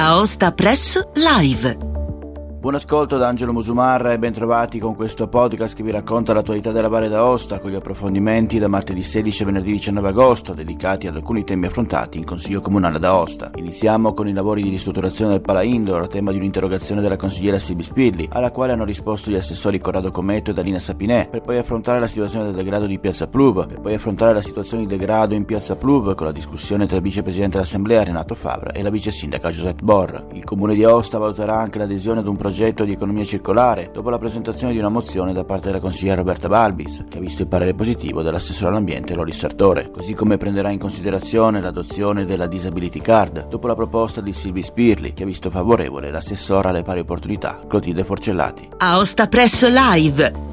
Aosta Press Live Buon ascolto da Angelo Musumarra e bentrovati con questo podcast che vi racconta l'attualità della Valle d'Aosta con gli approfondimenti da martedì 16 a venerdì 19 agosto dedicati ad alcuni temi affrontati in Consiglio Comunale d'Aosta. Iniziamo con i lavori di ristrutturazione del Pala Indoor, tema di un'interrogazione della consigliera Sibi Spilli, alla quale hanno risposto gli assessori Corrado Cometto e Dalina Sapinè, per poi affrontare la situazione del degrado di Piazza Plub, per poi affrontare la situazione di degrado in Piazza Plub con la discussione tra il vicepresidente dell'Assemblea Renato Favra e la vice sindaca Giuseppe Borra. Il Comune di Aosta valuterà anche l'adesione ad un progetto di economia circolare, dopo la presentazione di una mozione da parte della consigliera Roberta Balbis, che ha visto il parere positivo dell'assessore all'ambiente Lori Sartore, così come prenderà in considerazione l'adozione della Disability Card, dopo la proposta di Silvi Spirli, che ha visto favorevole l'assessora alle pari opportunità Clotilde Forcellati. Aosta Press Live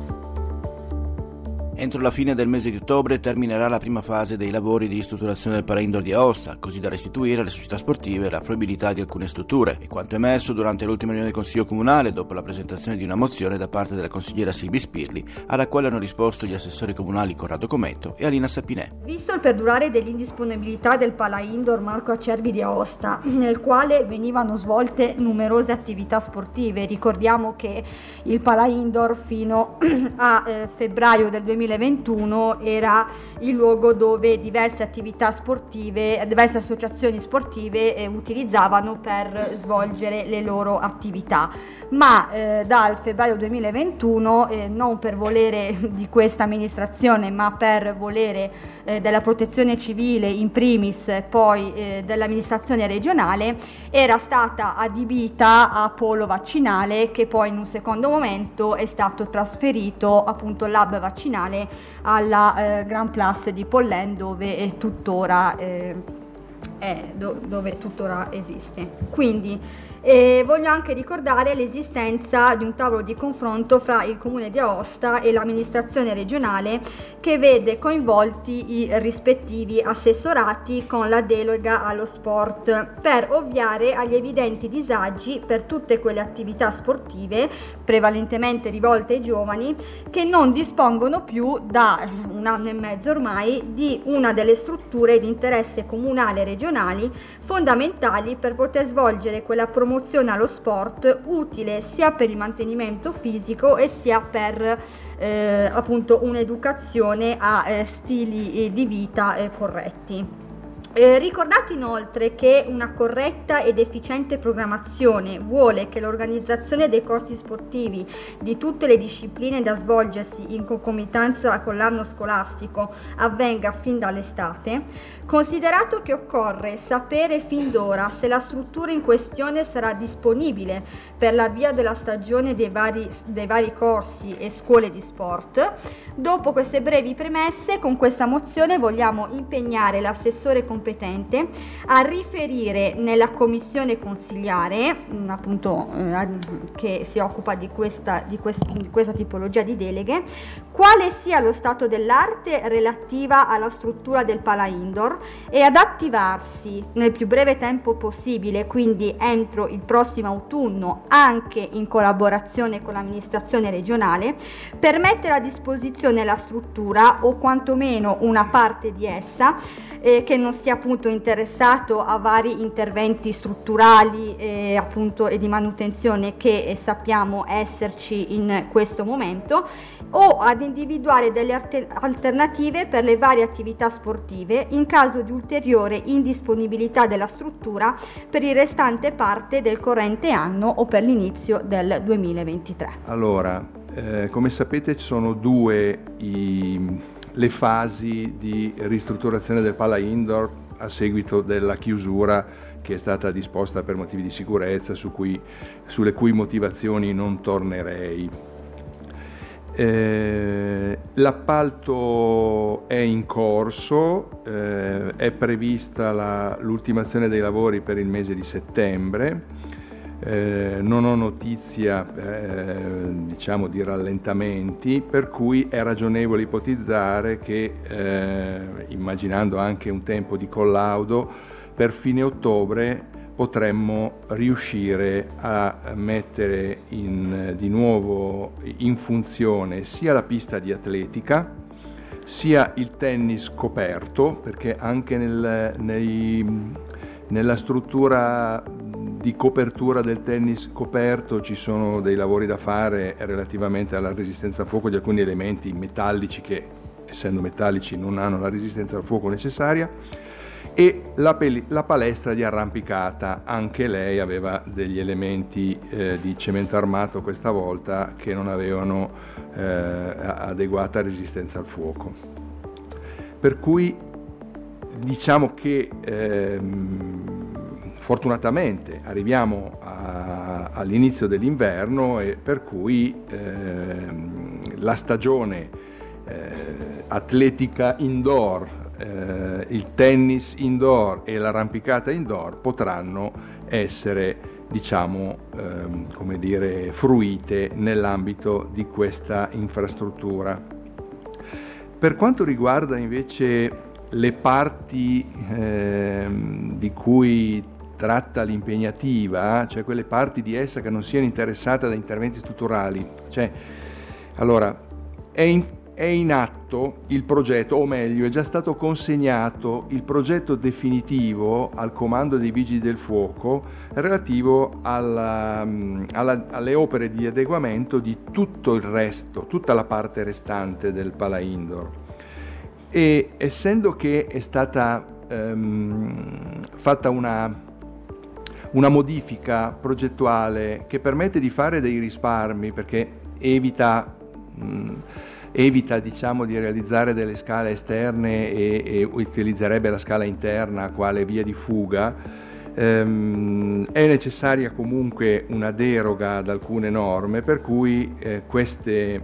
Entro la fine del mese di ottobre terminerà la prima fase dei lavori di ristrutturazione del Paraindoor di Aosta, così da restituire alle società sportive la fruibilità di alcune strutture. E quanto emerso durante l'ultima riunione del Consiglio Comunale, dopo la presentazione di una mozione da parte della consigliera Silvi Spirli, alla quale hanno risposto gli assessori comunali Corrado Cometto e Alina Sapinè. Visto il perdurare dell'indisponibilità del Pala Indoor Marco Acerbi di Aosta, nel quale venivano svolte numerose attività sportive, ricordiamo che il Pala Indoor fino a eh, febbraio del 2020 2021 era il luogo dove diverse attività sportive, diverse associazioni sportive eh, utilizzavano per svolgere le loro attività. Ma eh, dal febbraio 2021, eh, non per volere di questa amministrazione, ma per volere eh, della protezione civile in primis, poi eh, dell'amministrazione regionale, era stata adibita a polo vaccinale che poi in un secondo momento è stato trasferito appunto lab vaccinale alla eh, Grand Place di Pollen dove è tuttora, eh, è, do, dove tuttora esiste. Quindi e voglio anche ricordare l'esistenza di un tavolo di confronto fra il comune di Aosta e l'amministrazione regionale che vede coinvolti i rispettivi assessorati con la delega allo sport per ovviare agli evidenti disagi per tutte quelle attività sportive prevalentemente rivolte ai giovani che non dispongono più da un anno e mezzo ormai di una delle strutture di interesse comunale e regionali fondamentali per poter svolgere quella promozione allo sport utile sia per il mantenimento fisico e sia per eh, appunto un'educazione a eh, stili eh, di vita eh, corretti. Eh, ricordato inoltre che una corretta ed efficiente programmazione vuole che l'organizzazione dei corsi sportivi di tutte le discipline da svolgersi in concomitanza con l'anno scolastico avvenga fin dall'estate, considerato che occorre sapere fin d'ora se la struttura in questione sarà disponibile per l'avvio della stagione dei vari, dei vari corsi e scuole di sport, dopo queste brevi premesse con questa mozione vogliamo impegnare l'assessore competente competente a riferire nella commissione consigliare, mm, appunto eh, che si occupa di questa, di, quest- di questa tipologia di deleghe, quale sia lo stato dell'arte relativa alla struttura del Pala Indoor e ad attivarsi nel più breve tempo possibile, quindi entro il prossimo autunno, anche in collaborazione con l'amministrazione regionale, per mettere a disposizione la struttura o quantomeno una parte di essa eh, che non sia appunto interessato a vari interventi strutturali eh, appunto e di manutenzione che eh, sappiamo esserci in questo momento o ad individuare delle alter- alternative per le varie attività sportive in caso di ulteriore indisponibilità della struttura per il restante parte del corrente anno o per l'inizio del 2023. Allora, eh, come sapete ci sono due i, le fasi di ristrutturazione del Pala Indoor a seguito della chiusura che è stata disposta per motivi di sicurezza su cui, sulle cui motivazioni non tornerei. Eh, l'appalto è in corso, eh, è prevista la, l'ultimazione dei lavori per il mese di settembre. Eh, non ho notizia eh, diciamo di rallentamenti, per cui è ragionevole ipotizzare che, eh, immaginando anche un tempo di collaudo, per fine ottobre potremmo riuscire a mettere in, di nuovo in funzione sia la pista di atletica, sia il tennis coperto, perché anche nel, nei, nella struttura di copertura del tennis coperto ci sono dei lavori da fare relativamente alla resistenza al fuoco di alcuni elementi metallici che essendo metallici non hanno la resistenza al fuoco necessaria e la, pel- la, palestra di arrampicata, anche lei aveva degli elementi eh, di cemento armato questa volta che non avevano eh, adeguata resistenza al fuoco. Per cui diciamo che ehm, fortunatamente arriviamo a, all'inizio dell'inverno e per cui ehm, la stagione eh, atletica indoor eh, il tennis indoor e l'arrampicata indoor potranno essere diciamo ehm, come dire fruite nell'ambito di questa infrastruttura. Per quanto riguarda invece le parti ehm, di cui tratta l'impegnativa, cioè quelle parti di essa che non siano interessate da interventi strutturali, cioè allora è in, è in atto il progetto, o meglio è già stato consegnato il progetto definitivo al comando dei Vigili del Fuoco relativo alla, mm, alla, alle opere di adeguamento di tutto il resto, tutta la parte restante del Pala Indoor. E essendo che è stata ehm, fatta una una modifica progettuale che permette di fare dei risparmi perché evita mh, mm, evita diciamo, di realizzare delle scale esterne e, e, utilizzerebbe la scala interna quale via di fuga, ehm, è necessaria comunque una deroga ad alcune norme per cui eh, queste,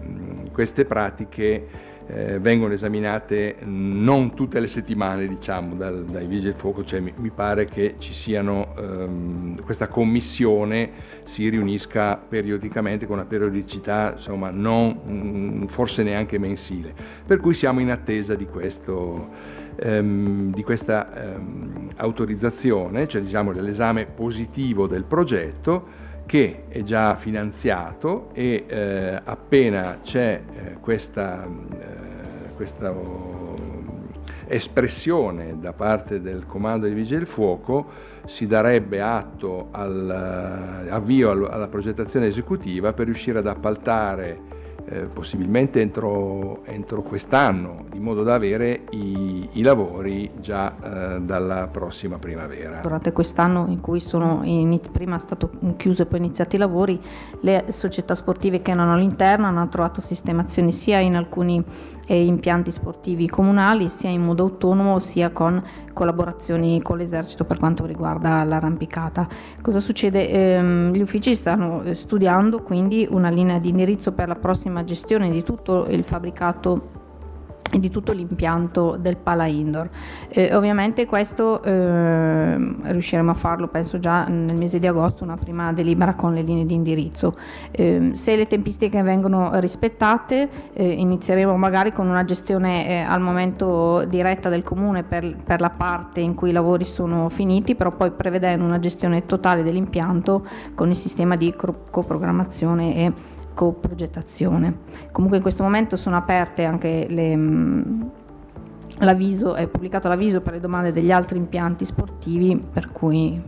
queste pratiche eh, vengono esaminate non tutte le settimane diciamo dal, dai vigili del fuoco, cioè mi, mi pare che ci siano ehm, questa commissione si riunisca periodicamente con una periodicità insomma non mh, forse neanche mensile, per cui siamo in attesa di, questo, ehm, di questa ehm, autorizzazione, cioè diciamo dell'esame positivo del progetto che è già finanziato e eh, appena c'è eh, questa, eh, questa espressione da parte del comando dei vigili del fuoco si darebbe atto all'avvio alla progettazione esecutiva per riuscire ad appaltare eh, possibilmente entro, entro, quest'anno, in modo da avere i, i lavori già eh, dalla prossima primavera. Durante quest'anno in cui sono in, prima è stato chiuso e poi iniziati i lavori, le società sportive che erano all'interno hanno trovato sistemazioni sia in alcuni e impianti sportivi comunali sia in modo autonomo sia con collaborazioni con l'esercito per quanto riguarda l'arrampicata. Cosa succede? Ehm, gli uffici stanno eh, studiando quindi una linea di indirizzo per la prossima gestione di tutto il fabbricato di tutto l'impianto del Pala Indoor. Eh, ovviamente questo eh, riusciremo a farlo penso già nel mese di agosto, una prima delibera con le linee di indirizzo. Eh, se le tempistiche vengono rispettate eh, inizieremo magari con una gestione eh, al momento diretta del comune per, per, la parte in cui i lavori sono finiti, però poi prevedendo una gestione totale dell'impianto con il sistema di coprogrammazione e coprogettazione. Comunque in questo momento sono aperte anche le, mm, l'avviso, è pubblicato l'avviso per le domande degli altri impianti sportivi per cui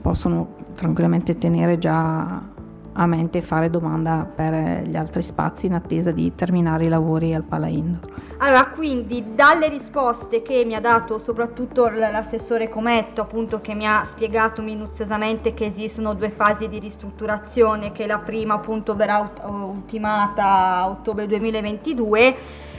possono tranquillamente tenere già a mente fare domanda per gli altri spazi in attesa di terminare i lavori al Pala Indoor. Allora, quindi dalle risposte che mi ha dato soprattutto l'assessore Cometto, appunto che mi ha spiegato minuziosamente che esistono due fasi di ristrutturazione, che la prima appunto verrà ultimata a ottobre 2022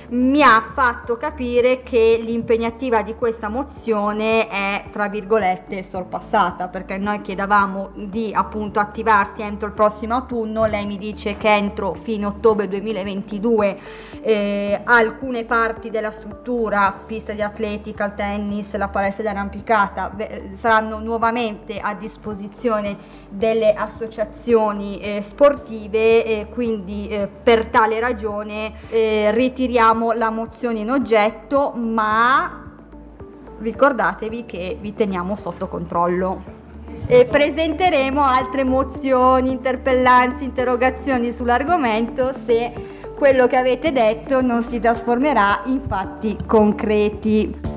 mi ha fatto capire che l'impegnativa di questa mozione è tra virgolette sorpassata perché noi chiedevamo di appunto attivarsi entro il prossimo autunno. Lei mi dice che entro fine ottobre 2022 eh, alcune parti della struttura pista di atletica, il tennis, la palestra di arrampicata saranno nuovamente a disposizione delle associazioni eh, sportive e quindi eh, per tale ragione eh, ritiriamo votiamo la mozione in oggetto, ma ricordatevi che vi teniamo sotto controllo. E presenteremo altre mozioni, interpellanze, interrogazioni sull'argomento se quello che avete detto non si trasformerà in fatti concreti.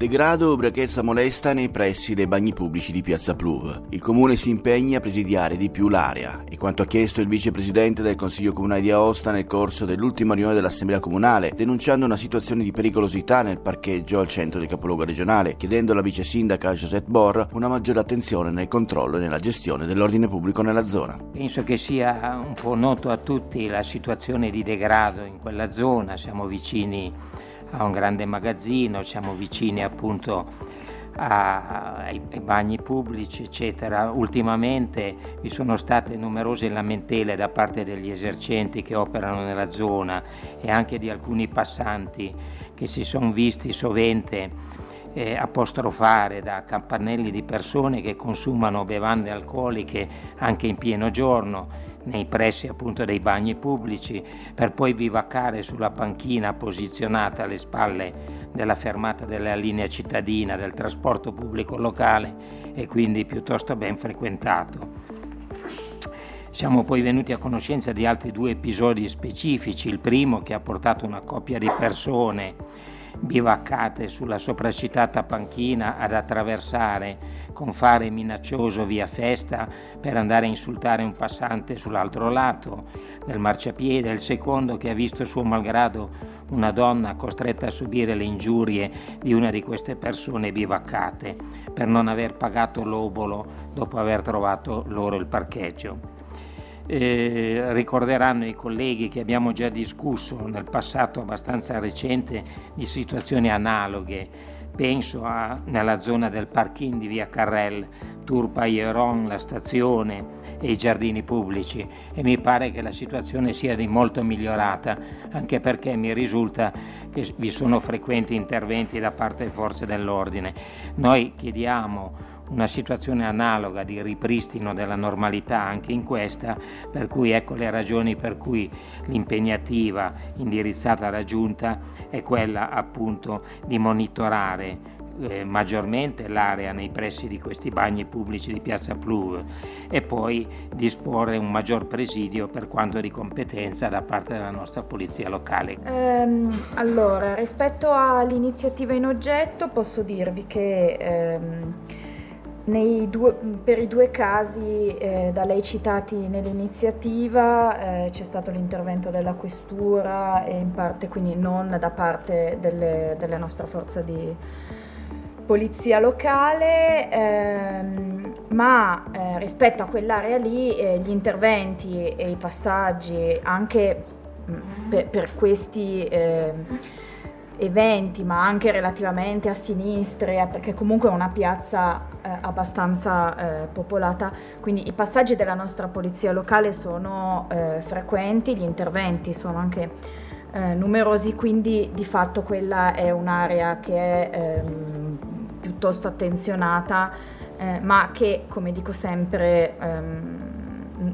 Degrado, ubriachezza molesta nei pressi dei bagni pubblici di Piazza Pluv. Il comune si impegna a presidiare di più l'area e quanto ha chiesto il vicepresidente del Consiglio Comunale di Aosta nel corso dell'ultima riunione dell'Assemblea Comunale, denunciando una situazione di pericolosità nel parcheggio al centro del capoluogo regionale, chiedendo alla vice sindaca Josette Borr una maggiore attenzione nel controllo e nella gestione dell'ordine pubblico nella zona. Penso che sia un po' noto a tutti la situazione di degrado in quella zona, siamo vicini a un grande magazzino, siamo vicini appunto a, ai, ai, bagni pubblici, eccetera. Ultimamente vi sono state numerose lamentele da parte degli esercenti che operano nella zona e anche di alcuni passanti che si sono visti sovente eh, apostrofare da campanelli di persone che consumano bevande alcoliche anche in pieno giorno nei pressi appunto dei bagni pubblici per poi bivaccare sulla panchina posizionata alle spalle della fermata della linea cittadina del trasporto pubblico locale e quindi piuttosto ben frequentato. Siamo poi venuti a conoscenza di altri due episodi specifici, il primo che ha portato una coppia di persone bivaccate sulla sopracitata panchina ad attraversare con fare minaccioso via Festa per andare a insultare un passante sull'altro lato del marciapiede, il secondo che ha visto suo malgrado una donna costretta a subire le ingiurie di una di queste persone bivaccate per non aver pagato l'obolo dopo aver trovato loro il parcheggio. Eh, ricorderanno i colleghi che abbiamo già discusso nel passato abbastanza recente di situazioni analoghe. Penso a, nella zona del parking di via Carrel, Turpa Ieron, la stazione e i giardini pubblici e mi pare che la situazione sia di molto migliorata, anche perché mi risulta che vi sono frequenti interventi da parte delle forze dell'ordine. Noi chiediamo una situazione analoga di ripristino della normalità anche in questa, per cui ecco le ragioni per cui l'impegnativa indirizzata alla Giunta è quella appunto di monitorare eh, maggiormente l'area nei pressi di questi bagni pubblici di Piazza Pluv e poi disporre un maggior presidio per quanto di competenza da parte della nostra polizia locale. Ehm, allora, rispetto all'iniziativa in oggetto posso dirvi che ehm, Due, per i due casi eh, da lei citati nell'iniziativa eh, c'è stato l'intervento della questura e in parte quindi non da parte delle, delle nostre forze di polizia locale, ehm, ma eh, rispetto a quell'area lì eh, gli interventi e i passaggi anche mm, per, per, questi ehm, eventi, ma anche relativamente a sinistre, eh, perché comunque è una piazza eh, abbastanza eh, popolata, quindi i passaggi della nostra polizia locale sono eh, frequenti, gli interventi sono anche eh, numerosi, quindi di fatto quella è un'area che è ehm, piuttosto attenzionata, eh, ma che, come dico sempre, ehm,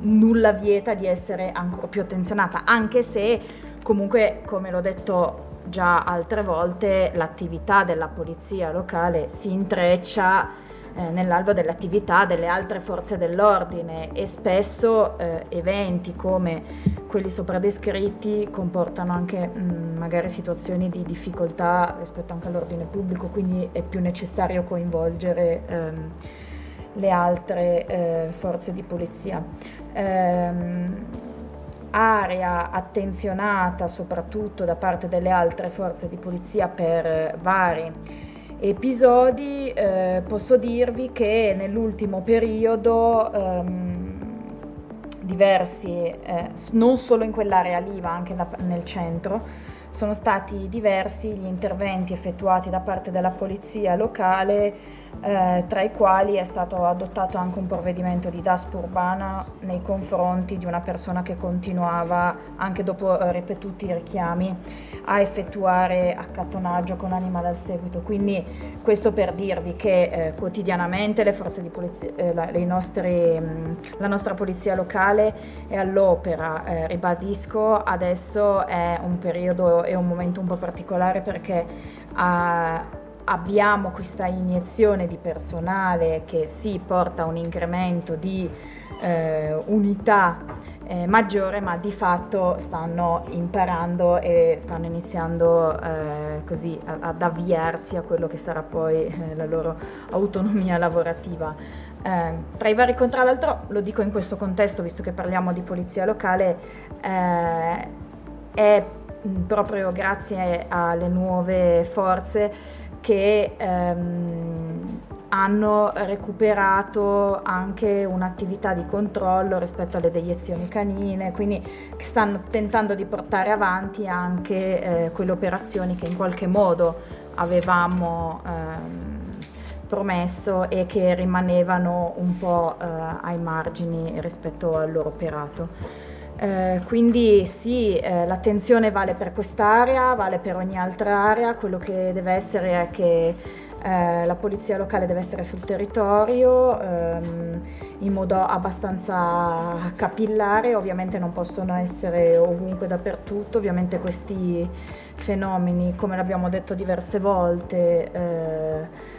nulla vieta di essere ancora più attenzionata, anche se comunque, come l'ho detto già altre volte l'attività della polizia locale si intreccia eh, nell'alveo dell'attività delle altre forze dell'ordine e spesso eh, eventi come quelli sopra descritti comportano anche mh, mm, magari situazioni di difficoltà rispetto anche all'ordine pubblico, quindi è più necessario coinvolgere ehm, le altre eh, forze di polizia. Ehm, area attenzionata soprattutto da parte delle altre forze di polizia per vari episodi, eh, posso dirvi che nell'ultimo periodo ehm, diversi, eh, non solo in quell'area lì ma anche da, nel centro, sono stati diversi gli interventi effettuati da parte della polizia locale eh, tra i quali è stato adottato anche un provvedimento di DASP urbana nei confronti di una persona che continuava, anche dopo eh, ripetuti richiami, a effettuare accattonaggio con animale al seguito. Quindi questo per dirvi che eh, quotidianamente polizia, eh, la, nostri, mh, la, nostra polizia locale è all'opera, eh, ribadisco, adesso è un periodo e un momento un po' particolare perché ha abbiamo questa iniezione di personale che si porta a un incremento di eh, unità eh, maggiore, ma di fatto stanno imparando e stanno iniziando eh, così ad avviarsi a quello che sarà poi eh, la loro autonomia lavorativa. Eh, tra i vari tra l'altro, lo dico in questo contesto, visto che parliamo di polizia locale, eh, è proprio grazie alle nuove forze che ehm, hanno recuperato anche un'attività di controllo rispetto alle deiezioni canine, quindi stanno tentando di portare avanti anche eh, quelle operazioni che in qualche modo avevamo ehm, promesso e che rimanevano un po' eh, ai margini rispetto al loro operato. Eh, quindi sì, eh, l'attenzione vale per quest'area, vale per ogni altra area, quello che deve essere è che eh, la polizia locale deve essere sul territorio ehm, in modo abbastanza capillare, ovviamente non possono essere ovunque dappertutto, ovviamente questi fenomeni, come l'abbiamo detto diverse volte, eh,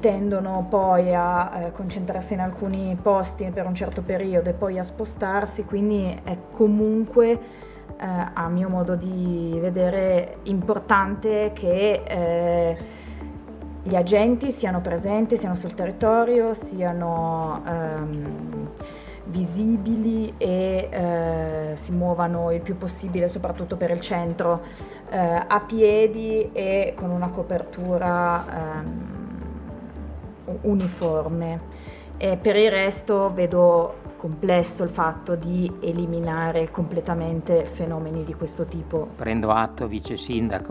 tendono poi a eh, concentrarsi in alcuni posti per un certo periodo e poi a spostarsi, quindi è comunque eh, a mio modo di vedere importante che eh, gli agenti siano presenti, siano sul territorio, siano ehm, visibili e eh, si muovano il più possibile, soprattutto per il centro, eh, a piedi e con una copertura ehm, uniforme. E per il resto vedo complesso il fatto di eliminare completamente fenomeni di questo tipo. Prendo atto, vice,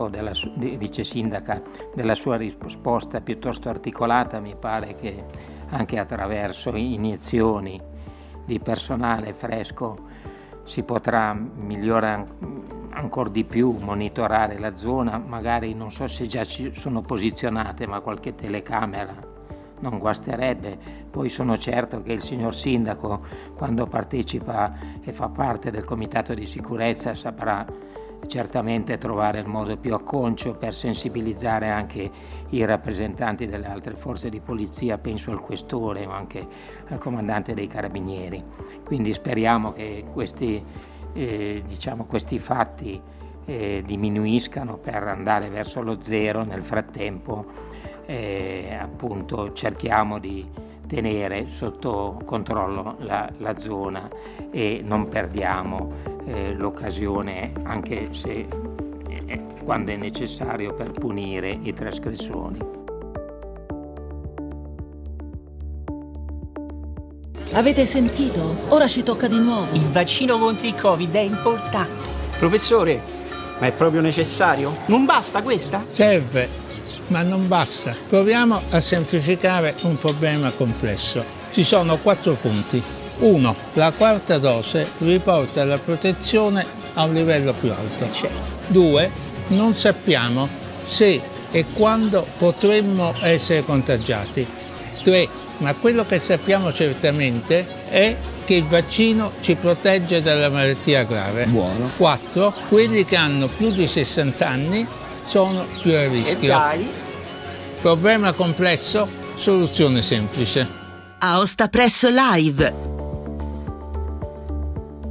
della, vice sindaca, della sua risposta piuttosto articolata, mi pare che anche attraverso iniezioni di personale fresco si potrà migliorare ancora di più, monitorare la zona, magari non so se già ci sono posizionate, ma qualche telecamera non guasterebbe. Poi sono certo che il signor Sindaco, quando partecipa e fa parte del Comitato di Sicurezza, saprà certamente trovare il modo più acconcio per sensibilizzare anche i rappresentanti delle altre forze di polizia, penso al questore o anche al comandante dei carabinieri. Quindi speriamo che questi, eh, diciamo, questi fatti eh, diminuiscano per andare verso lo zero nel frattempo eh, appunto cerchiamo di tenere sotto controllo la, la zona e non perdiamo eh, l'occasione anche se eh, quando è necessario per punire i trasgressori. Avete sentito? Ora ci tocca di nuovo. Il vaccino contro il Covid è importante. Professore, ma è proprio necessario? Non basta questa? Serve ma non basta. Proviamo a semplificare un problema complesso. Ci sono quattro punti. 1. La quarta dose riporta la protezione a un livello più alto. 2. Non sappiamo se e quando potremmo essere contagiati. 3. Ma quello che sappiamo certamente è che il vaccino ci protegge dalla malattia grave. Buono. 4. Quelli che hanno più di 60 anni sono più a rischio. Problema complesso, soluzione semplice. Aosta Press Live.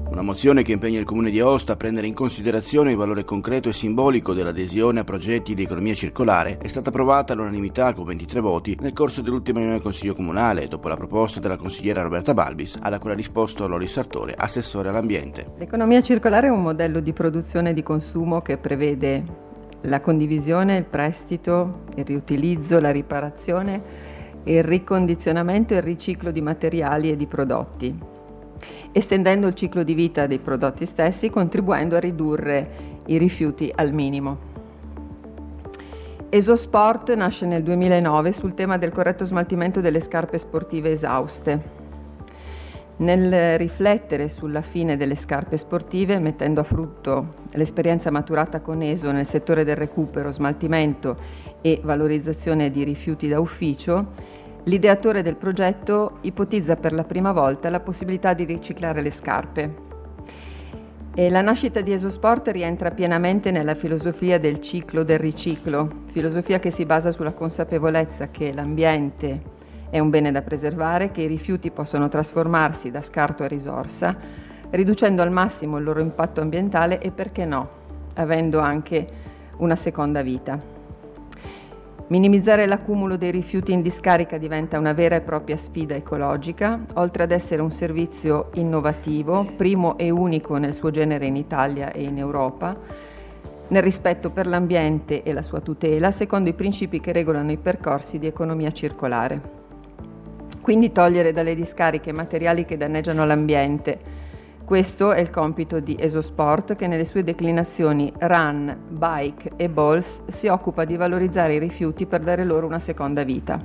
Una mozione che impegna il Comune di Aosta a prendere in considerazione il valore concreto e simbolico dell'adesione a progetti di economia circolare è stata approvata all'unanimità con 23 voti nel corso dell'ultima riunione del Consiglio Comunale, dopo la proposta della consigliera Roberta Balbis, alla quale ha risposto Lori Sartore, assessore all'ambiente. L'economia circolare è un modello di produzione e di consumo che prevede la condivisione, il prestito, il riutilizzo, la riparazione, il ricondizionamento e il riciclo di materiali e di prodotti, estendendo il ciclo di vita dei prodotti stessi, contribuendo a ridurre i rifiuti al minimo. Esosport nasce nel 2009 sul tema del corretto smaltimento delle scarpe sportive esauste nel riflettere sulla fine delle scarpe sportive, mettendo a frutto l'esperienza maturata con ESO nel settore del recupero, smaltimento e valorizzazione di rifiuti da ufficio, l'ideatore del progetto ipotizza per la prima volta la possibilità di riciclare le scarpe. E la nascita di Esosport rientra pienamente nella filosofia del ciclo del riciclo, filosofia che si basa sulla consapevolezza che l'ambiente è un bene da preservare, che i rifiuti possono trasformarsi da scarto a risorsa, riducendo al massimo il loro impatto ambientale e perché no, avendo anche una seconda vita. Minimizzare l'accumulo dei rifiuti in discarica diventa una vera e propria sfida ecologica, oltre ad essere un servizio innovativo, primo e unico nel suo genere in Italia e in Europa, nel rispetto per l'ambiente e la sua tutela, secondo i principi che regolano i percorsi di economia circolare. Quindi togliere dalle discariche materiali che danneggiano l'ambiente, questo è il compito di Esosport che nelle sue declinazioni run, bike e balls si occupa di valorizzare i rifiuti per dare loro una seconda vita.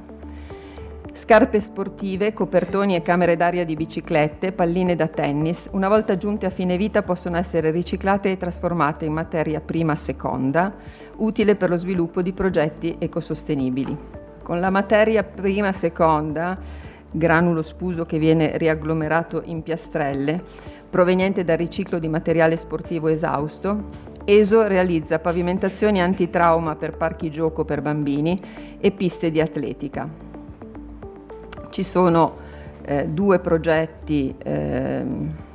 Scarpe sportive, copertoni e camere d'aria di biciclette, palline da tennis, una volta giunte a fine vita possono essere riciclate e trasformate in materia prima seconda, utile per lo sviluppo di progetti ecosostenibili. Con la materia prima seconda, granulo spuso che viene riagglomerato in piastrelle, proveniente dal riciclo di materiale sportivo esausto, ESO realizza pavimentazioni antitrauma per parchi gioco per bambini e piste di atletica. Ci sono eh, due progetti eh,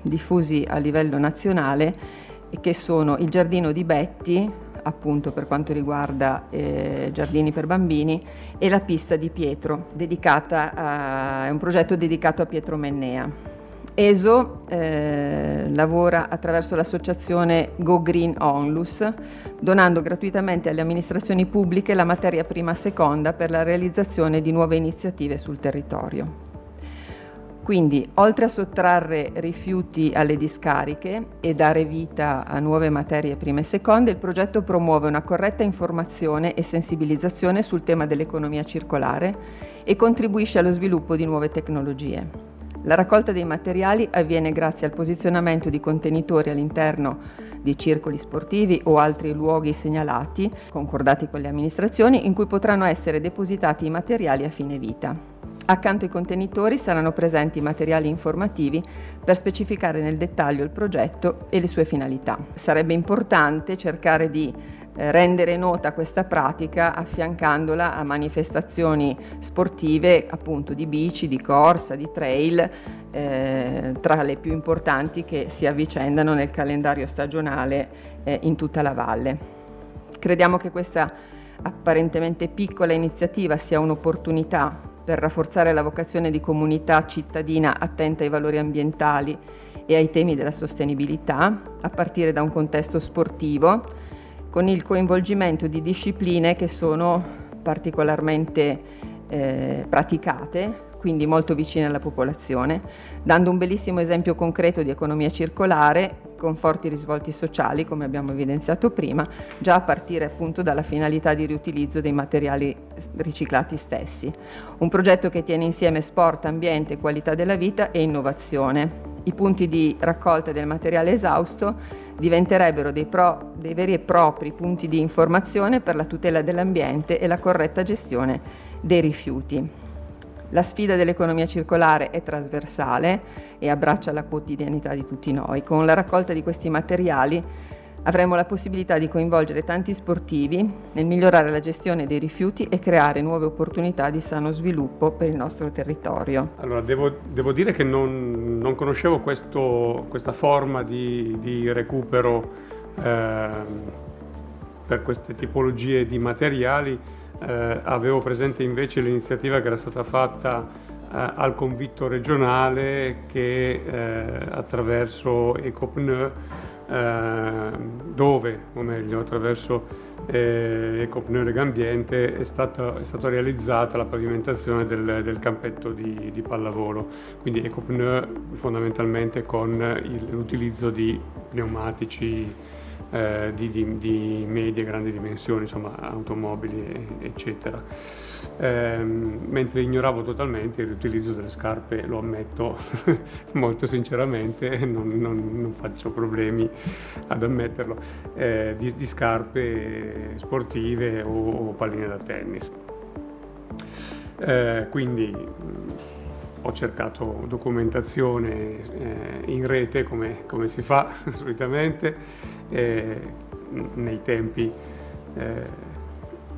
diffusi a livello nazionale che sono il Giardino di Betti, appunto per quanto riguarda eh, giardini per bambini, e la pista di Pietro, a, è un progetto dedicato a Pietro Mennea. ESO eh, lavora attraverso l'associazione Go Green Onlus, donando gratuitamente alle amministrazioni pubbliche la materia prima e seconda per la realizzazione di nuove iniziative sul territorio. Quindi, oltre a sottrarre rifiuti alle discariche e dare vita a nuove materie prime e seconde, il progetto promuove una corretta informazione e sensibilizzazione sul tema dell'economia circolare e contribuisce allo sviluppo di nuove tecnologie. La raccolta dei materiali avviene grazie al posizionamento di contenitori all'interno di circoli sportivi o altri luoghi segnalati, concordati con le amministrazioni, in cui potranno essere depositati i materiali a fine vita. Accanto ai contenitori saranno presenti materiali informativi per specificare nel dettaglio il progetto e le sue finalità. Sarebbe importante cercare di eh, rendere nota questa pratica affiancandola a manifestazioni sportive appunto di bici, di corsa, di trail, eh, tra le più importanti che si avvicendano nel calendario stagionale eh, in tutta la valle. Crediamo che questa apparentemente piccola iniziativa sia un'opportunità per rafforzare la vocazione di comunità cittadina attenta ai valori ambientali e ai temi della sostenibilità, a partire da un contesto sportivo con il coinvolgimento di discipline che sono particolarmente eh, praticate, quindi molto vicine alla popolazione, dando un bellissimo esempio concreto di economia circolare con forti risvolti sociali, come abbiamo evidenziato prima, già a partire appunto dalla finalità di riutilizzo dei materiali riciclati stessi. Un progetto che tiene insieme sport, ambiente, qualità della vita e innovazione. I punti di raccolta del materiale esausto diventerebbero dei, pro, dei veri e propri punti di informazione per la tutela dell'ambiente e la corretta gestione dei rifiuti. La sfida dell'economia circolare è trasversale e abbraccia la quotidianità di tutti noi. Con la raccolta di questi materiali avremo la possibilità di coinvolgere tanti sportivi nel migliorare la gestione dei rifiuti e creare nuove opportunità di sano sviluppo per il nostro territorio. Allora, devo, devo dire che non, non conoscevo questo, questa forma di, di recupero eh, per queste tipologie di materiali. Eh, avevo presente invece l'iniziativa che era stata fatta eh, al convitto regionale che eh, attraverso Ecopneu eh, dove, o meglio attraverso eh, Ecopneu Legambiente è, stata, è stata realizzata la pavimentazione del, del campetto di, di, pallavolo, quindi Ecopneu fondamentalmente con il, l'utilizzo di pneumatici eh, di, di, di, medie e grandi dimensioni, insomma automobili eccetera. Eh, mentre ignoravo totalmente il riutilizzo delle scarpe, lo ammetto molto sinceramente, non, non, non, faccio problemi ad ammetterlo, eh, di, di, scarpe sportive o, o palline da tennis. Eh, quindi ho cercato documentazione eh, in rete come, come, si fa solitamente eh, nei tempi eh,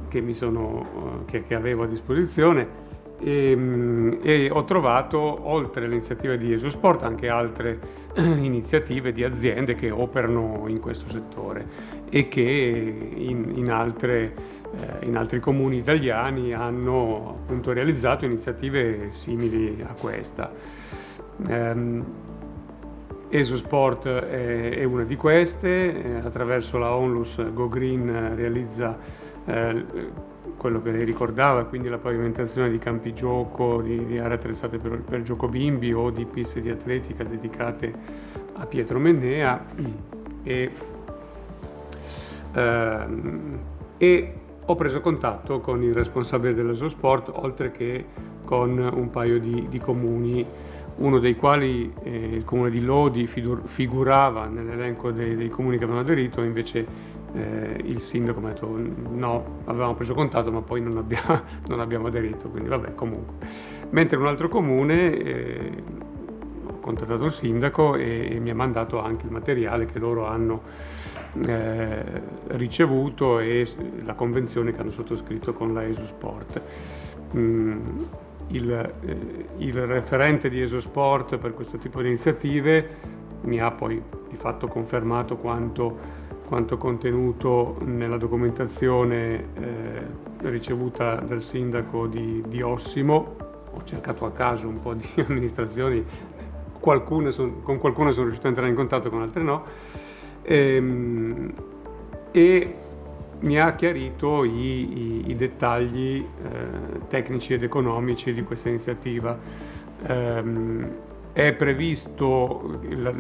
che, sono, che, che, avevo a disposizione. E, ehm, e, ho trovato, oltre all'iniziativa di Esosport, anche altre iniziative di aziende che operano in questo settore e che in, in, altre, eh, in altri comuni italiani hanno appunto realizzato iniziative simili a questa. Um, Esosport è, è, una di queste, eh, attraverso la Onlus Go Green realizza eh, quello che lei ricordava, quindi la pavimentazione di campi gioco, di, di aree attrezzate per, per gioco bimbi o di piste di atletica dedicate a Pietro Mennea e, ehm, e ho preso contatto con il responsabile dell'Esosport oltre che con un paio di, di comuni uno dei quali eh, il comune di Lodi figurava nell'elenco dei, dei comuni che avevano aderito, invece eh, il sindaco mi ha detto no, avevamo preso contatto ma poi non abbiamo, non abbiamo aderito, quindi vabbè comunque. Mentre un altro comune eh, contattato il sindaco e, e, mi ha mandato anche il materiale che loro hanno eh, ricevuto e la convenzione che hanno sottoscritto con la ESUSport. Mm, il, eh, il, referente di Esosport per questo tipo di iniziative mi ha poi di fatto confermato quanto, quanto contenuto nella documentazione eh, ricevuta dal sindaco di, di, Ossimo. Ho cercato a caso un po' di amministrazioni, qualcune son, con qualcune sono riuscito a entrare in contatto, con altre no. Ehm, e mi ha chiarito i, i, i dettagli eh, tecnici ed economici di questa iniziativa. Eh, è previsto la,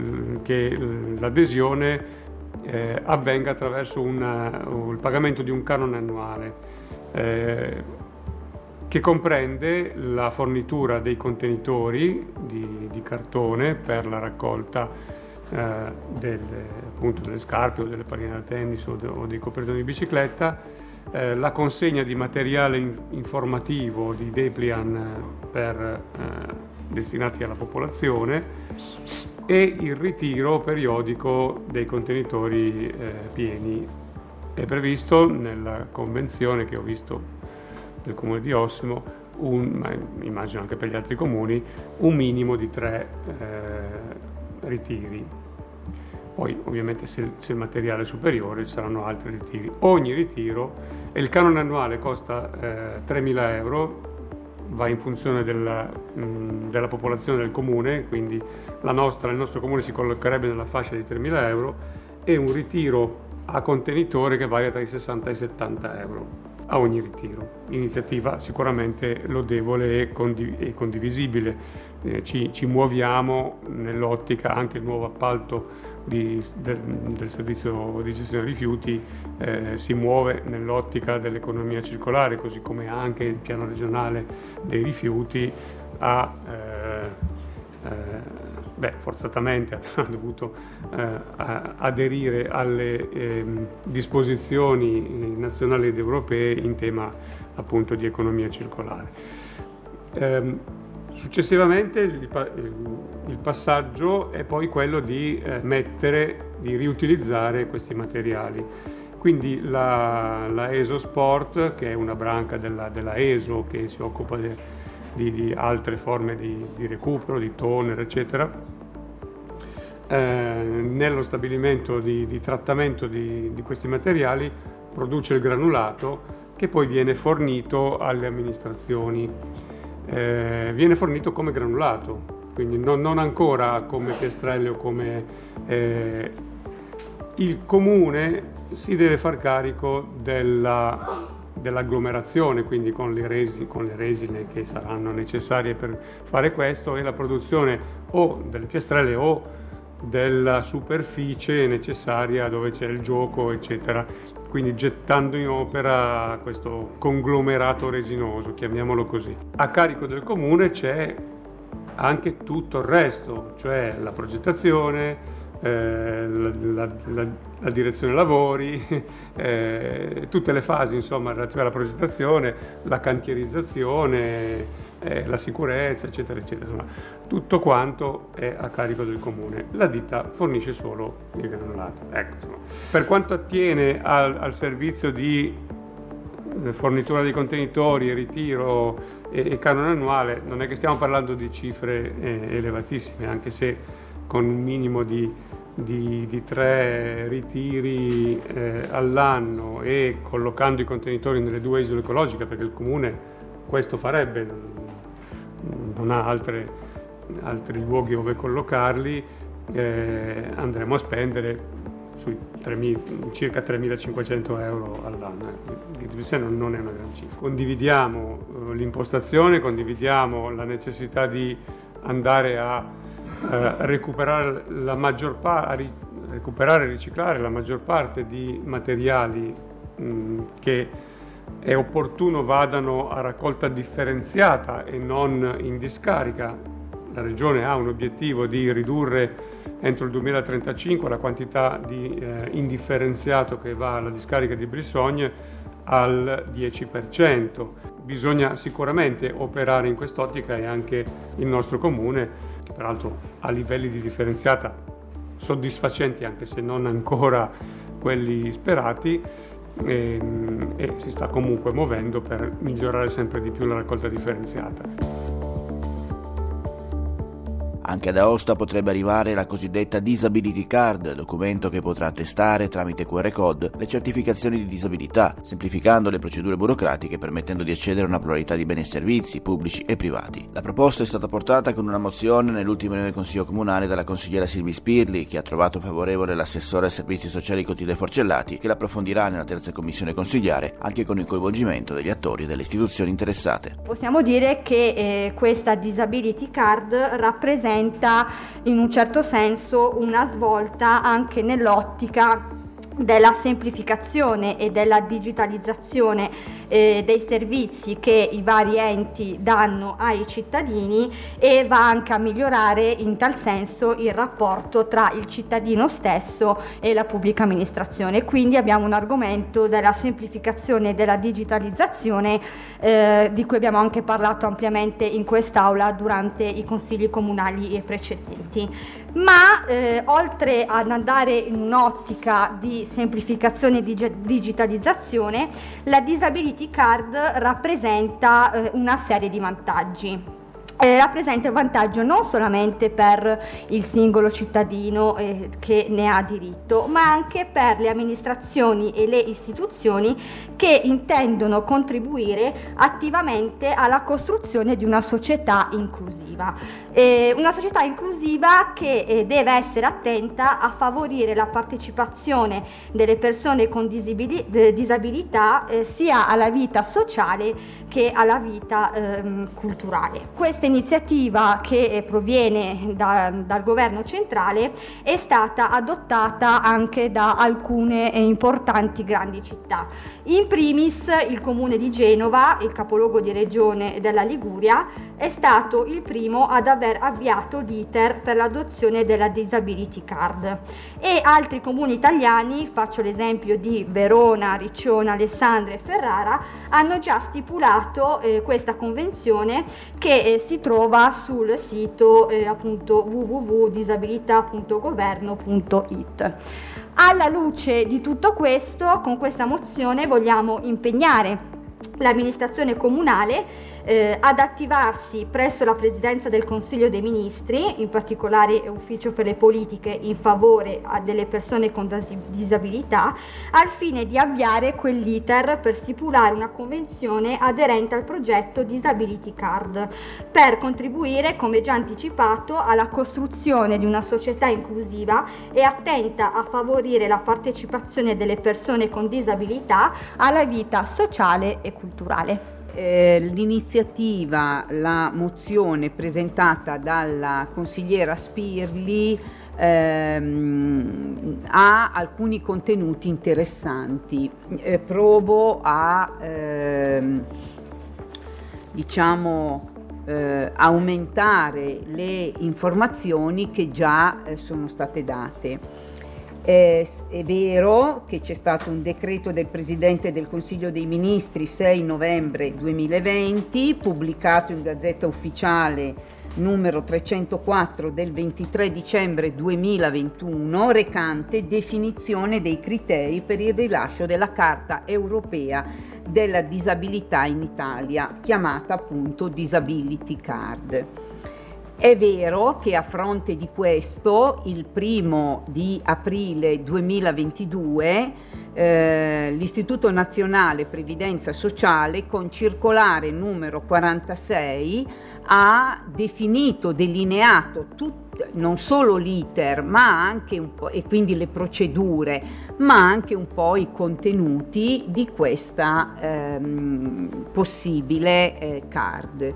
che l'adesione eh, avvenga attraverso una, il pagamento di un canone annuale eh, che comprende la fornitura dei contenitori di, di cartone per la raccolta eh, delle, appunto, delle scarpe o delle palline da tennis o, de, o dei copertoni di bicicletta, eh, la consegna di materiale in, informativo di Deplian per, eh, destinati alla popolazione e il ritiro periodico dei contenitori eh, pieni. È previsto nella convenzione che ho visto del comune di Ossimo, un, ma immagino anche per gli altri comuni, un minimo di tre eh, ritiri. Poi ovviamente se, se, il materiale è superiore ci saranno altri ritiri. Ogni ritiro, e il canone annuale costa eh, 3.000 euro, va in funzione della, mh, della, popolazione del comune, quindi nostra, il nostro comune si collocherebbe nella fascia di 3.000 euro, e un ritiro a contenitore che varia tra i 60 e i 70 euro a ogni ritiro. Iniziativa sicuramente lodevole e, condiv- e condivisibile. Eh, ci, ci, muoviamo nell'ottica anche il nuovo appalto di, del, del, servizio di gestione dei rifiuti eh, si muove nell'ottica dell'economia circolare, così come anche il piano regionale dei rifiuti ha eh, beh, forzatamente ha dovuto eh, aderire alle eh, disposizioni nazionali ed europee in tema appunto di economia circolare. Eh, successivamente il, il, passaggio è poi quello di eh, mettere, di riutilizzare questi materiali. Quindi la, la ESO Sport, che è una branca della, della ESO che si occupa di di, di altre forme di, di, recupero, di toner, eccetera, eh, nello stabilimento di, di trattamento di, questi materiali produce il granulato che poi viene fornito alle amministrazioni. Eh, viene fornito come granulato, quindi non, non ancora come piastrelle o come... Eh, il comune si deve far carico della dell'agglomerazione, quindi con le, resi, con le, resine che saranno necessarie per fare questo e la produzione o delle piastrelle o della superficie necessaria dove c'è il gioco, eccetera. Quindi gettando in opera questo conglomerato resinoso, chiamiamolo così. A carico del comune c'è anche tutto il resto, cioè la progettazione, eh, la, la, la, direzione lavori, eh, tutte le fasi insomma, relative alla progettazione, la cantierizzazione, eh, la sicurezza, eccetera, eccetera. Insomma, tutto quanto è a carico del comune. La ditta fornisce solo il granulato. Ecco, per quanto attiene al, al servizio di eh, fornitura di contenitori ritiro e, e canone annuale, non è che stiamo parlando di cifre eh, elevatissime, anche se con un minimo di, di, di tre ritiri eh, all'anno e collocando i contenitori nelle due isole ecologiche, perché il comune questo farebbe, non, ha altre, altri luoghi dove collocarli, eh, andremo a spendere sui 3, circa 3.500 euro all'anno, eh. di sé non, non è una gran cifra. Condividiamo eh, l'impostazione, condividiamo la necessità di andare a eh, recuperare la maggior parte, recuperare e riciclare la maggior parte di materiali mh, che è opportuno vadano a raccolta differenziata e non in discarica. La Regione ha un obiettivo di ridurre entro il 2035 la quantità di eh, indifferenziato che va alla discarica di Brissogne al 10%. Bisogna sicuramente operare in quest'ottica e anche il nostro comune, peraltro ha livelli di differenziata soddisfacenti anche se non ancora quelli sperati, e, ehm, e si sta comunque muovendo per migliorare sempre di più la raccolta differenziata. Anche ad Aosta potrebbe arrivare la cosiddetta Disability Card, documento che potrà attestare tramite QR code le certificazioni di disabilità, semplificando le procedure burocratiche e permettendo di accedere a una pluralità di beni e servizi pubblici e privati. La proposta è stata portata con una mozione nell'ultimo riunione del Consiglio Comunale dalla consigliera Silvi Spirli, che ha trovato favorevole l'assessore ai servizi sociali Cotile Forcellati, che l'approfondirà nella terza commissione consigliare, anche con il coinvolgimento degli attori e delle istituzioni interessate. Possiamo dire che eh, questa Disability Card rappresenta rappresenta in un certo senso una svolta anche nell'ottica della semplificazione e della digitalizzazione eh, dei servizi che i vari enti danno ai cittadini e va anche a migliorare in tal senso il rapporto tra il cittadino stesso e la pubblica amministrazione. Quindi abbiamo un argomento della semplificazione e della digitalizzazione eh, di cui abbiamo anche parlato ampiamente in quest'Aula durante i consigli comunali precedenti. Ma eh, oltre ad andare in un'ottica di semplificazione e dig- digitalizzazione, la disability card rappresenta eh, una serie di vantaggi eh, rappresenta un vantaggio non solamente per il singolo cittadino eh, che ne ha diritto, ma anche per le amministrazioni e le istituzioni che intendono contribuire attivamente alla costruzione di una società inclusiva. Eh, una società inclusiva che eh, deve essere attenta a favorire la partecipazione delle persone con disabili- disabilità eh, sia alla vita sociale che alla vita ehm, culturale. Queste iniziativa che eh, proviene da, dal governo centrale è stata adottata anche da alcune eh, importanti grandi città. In primis il comune di Genova, il capoluogo di regione della Liguria, è stato il primo ad aver avviato l'iter per l'adozione della disability card e altri comuni italiani, faccio l'esempio di Verona, Riccione, Alessandria e Ferrara, hanno già stipulato eh, questa convenzione che eh, si trova sul sito eh, appunto www.disabilità.governo.it. Alla luce di tutto questo, con questa mozione vogliamo impegnare l'amministrazione comunale eh, ad attivarsi presso la Presidenza del Consiglio dei Ministri, in particolare Ufficio per le politiche in favore delle persone con disabilità, al fine di avviare quell'iter per stipulare una convenzione aderente al progetto Disability Card, per contribuire, come già anticipato, alla costruzione di una società inclusiva e attenta a favorire la partecipazione delle persone con disabilità alla vita sociale e culturale. Eh, l'iniziativa, la mozione presentata dalla consigliera Spirli ehm, ha alcuni contenuti interessanti. Eh, provo a ehm, diciamo eh, aumentare le informazioni che già eh, sono state date. Eh, è vero che c'è stato un decreto del Presidente del Consiglio dei Ministri 6 novembre 2020, pubblicato in Gazzetta Ufficiale numero 304 del 23 dicembre 2021 recante definizione dei criteri per il rilascio della Carta europea della disabilità in Italia, chiamata appunto Disability Card. È vero che a fronte di questo, il primo di aprile 2022, eh, l'Istituto Nazionale Previdenza Sociale, con circolare numero 46, ha definito, delineato tut, non solo l'iter, ma anche un po', e quindi le procedure, ma anche un po' i contenuti di questa ehm, possibile eh, card.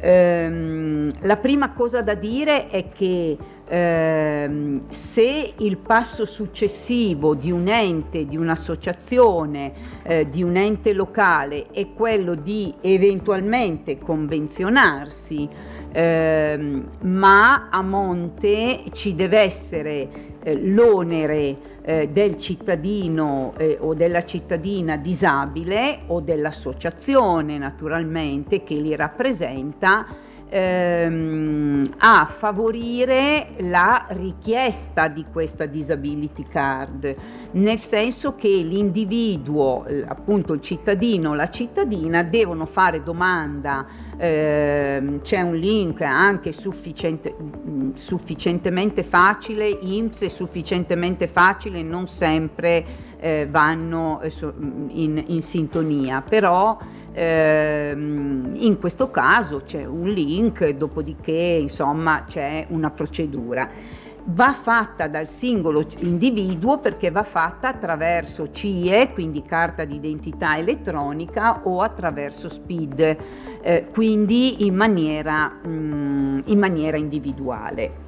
Ehm, la prima cosa da dire è che ehm, se il passo successivo di un ente, di un'associazione, eh, di un ente locale è quello di eventualmente convenzionarsi, ehm, ma a monte ci deve essere eh, l'onere eh, del cittadino eh, o della cittadina disabile o dell'associazione naturalmente che li rappresenta ehm, a favorire la richiesta di questa disability card, nel senso che l'individuo, appunto il cittadino o la cittadina devono fare domanda, ehm, c'è un link anche sufficiente, sufficientemente facile, IMSS è sufficientemente facile, non sempre eh, vanno eh, in, in sintonia, però Ehm, in questo caso c'è un link, dopodiché insomma c'è una procedura. Va fatta dal singolo individuo perché va fatta attraverso CIE, quindi carta d'identità elettronica, o attraverso SPID, eh, quindi in maniera, mh, mm, in maniera individuale.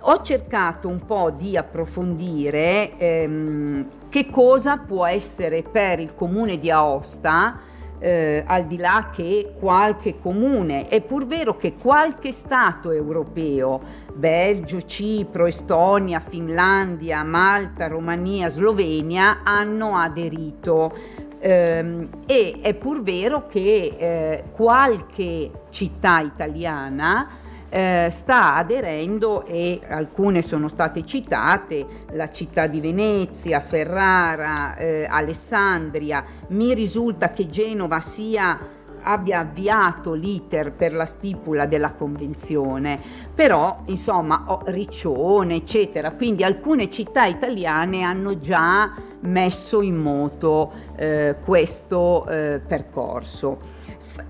Ho cercato un po' di approfondire ehm, che cosa può essere per il comune di Aosta eh, al di là che qualche comune, è pur vero che qualche Stato europeo, Belgio, Cipro, Estonia, Finlandia, Malta, Romania, Slovenia, hanno aderito. Eh, e è pur vero che eh, qualche città italiana eh, sta aderendo e alcune sono state citate, la città di Venezia, Ferrara, eh, Alessandria, mi risulta che Genova sia abbia avviato l'iter per la stipula della convenzione, però insomma Riccione, eccetera, quindi alcune città italiane hanno già messo in moto eh, questo eh, percorso. F-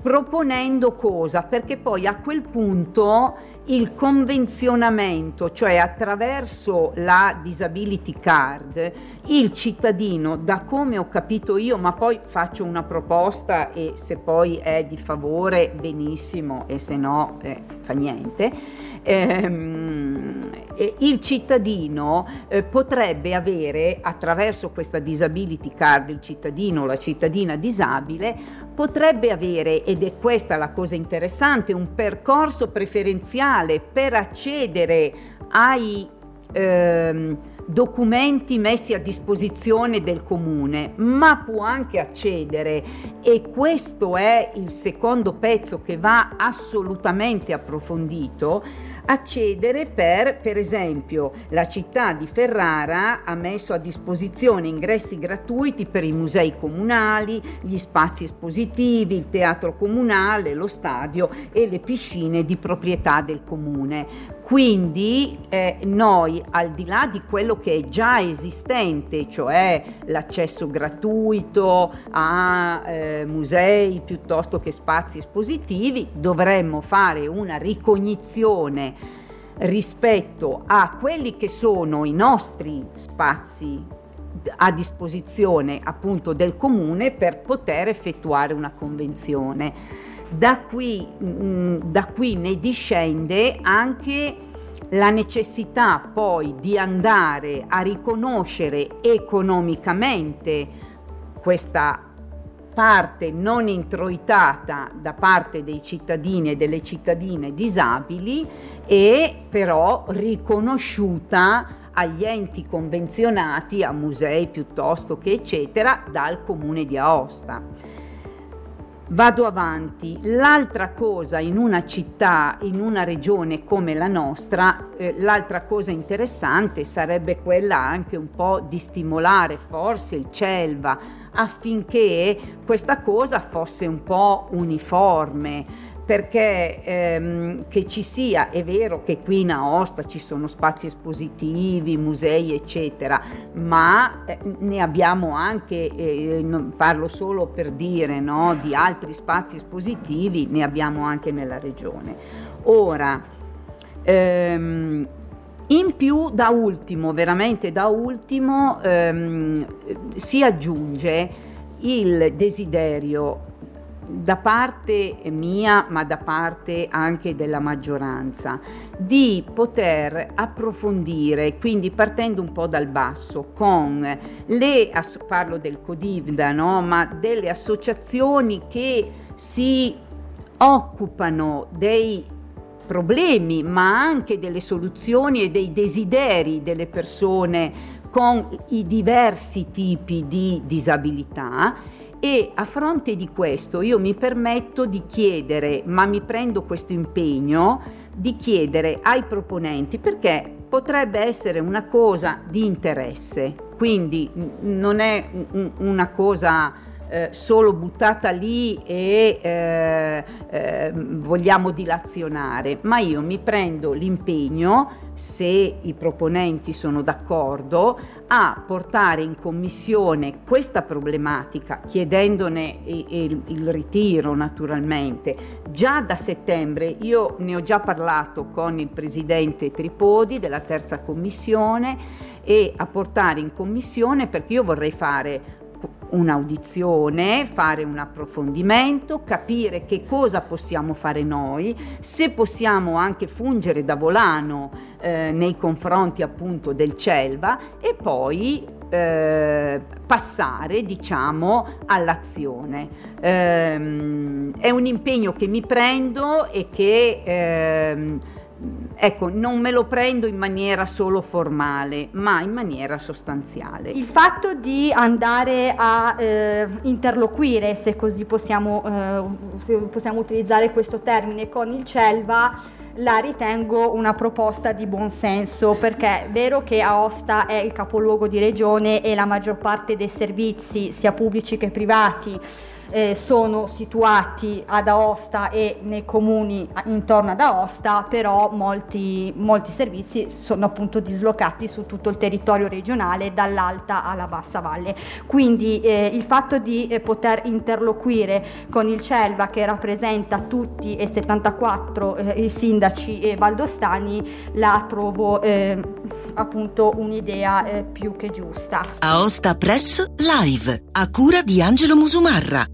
proponendo cosa? Perché poi a quel punto il convenzionamento, cioè attraverso la disability card, il cittadino, da come ho capito io, ma poi faccio una proposta e se poi è di favore benissimo e se no eh, fa niente, ehm, il cittadino eh, potrebbe avere attraverso questa disability card, il cittadino o la cittadina disabile, potrebbe avere, ed è questa la cosa interessante, un percorso preferenziale per accedere ai... Ehm, documenti messi a disposizione del comune, ma può anche accedere. E questo è il secondo pezzo che va assolutamente approfondito accedere per, per esempio, la città di Ferrara ha messo a disposizione ingressi gratuiti per i musei comunali, gli spazi espositivi, il teatro comunale, lo stadio e le piscine di proprietà del comune. Quindi eh, noi, al di là di quello che è già esistente, cioè l'accesso gratuito a eh, musei piuttosto che spazi espositivi, dovremmo fare una ricognizione rispetto a quelli che sono i nostri spazi a disposizione appunto del comune per poter effettuare una convenzione. Da qui, mh, mm, da qui ne discende anche la necessità poi di andare a riconoscere economicamente questa parte non introitata da parte dei cittadini e delle cittadine disabili e però riconosciuta agli enti convenzionati, a musei piuttosto che eccetera, dal comune di Aosta. Vado avanti. L'altra cosa in una città, in una regione come la nostra, eh, l'altra cosa interessante sarebbe quella anche un po' di stimolare forse il CELVA affinché questa cosa fosse un po' uniforme perché ehm, che ci sia, è vero che qui in Aosta ci sono spazi espositivi, musei eccetera, ma eh, ne abbiamo anche, eh, non parlo solo per dire, no, di altri spazi espositivi, ne abbiamo anche nella regione. Ora, ehm, in più, da ultimo, veramente da ultimo, ehm, si aggiunge il desiderio da parte mia, ma da parte anche della maggioranza, di poter approfondire, quindi partendo un po' dal basso, con le, parlo del Codivda, no? ma delle associazioni che si occupano dei problemi, ma anche delle soluzioni e dei desideri delle persone con i diversi tipi di disabilità e a fronte di questo io mi permetto di chiedere, ma mi prendo questo impegno, di chiedere ai proponenti perché potrebbe essere una cosa di interesse, quindi non è una cosa eh, solo buttata lì e eh, eh, vogliamo dilazionare, ma io mi prendo l'impegno, se i proponenti sono d'accordo, a portare in commissione questa problematica, chiedendone il, il ritiro naturalmente, già da settembre. Io ne ho già parlato con il presidente Tripodi della terza commissione e a portare in commissione perché io vorrei fare un'audizione, fare un approfondimento, capire che cosa possiamo fare noi, se possiamo anche fungere da volano eh, nei confronti appunto del CELVA e poi eh, passare diciamo all'azione. Eh, è un impegno che mi prendo e che ehm, ecco, non me lo prendo in maniera solo formale, ma in maniera sostanziale. Il fatto di andare a eh, interloquire, se così possiamo, eh, se possiamo utilizzare questo termine, con il CELVA la ritengo una proposta di buon senso perché è vero che Aosta è il capoluogo di regione e la maggior parte dei servizi, sia pubblici che privati, eh, sono situati ad Aosta e nei comuni intorno ad Aosta, però molti, molti servizi sono appunto dislocati su tutto il territorio regionale dall'alta alla bassa valle. Quindi eh, il fatto di eh, poter interloquire con il CELVA che rappresenta tutti e 74 eh, i sindaci eh, valdostani la trovo eh, appunto un'idea più che giusta. Aosta Press Live a cura di Angelo Musumarra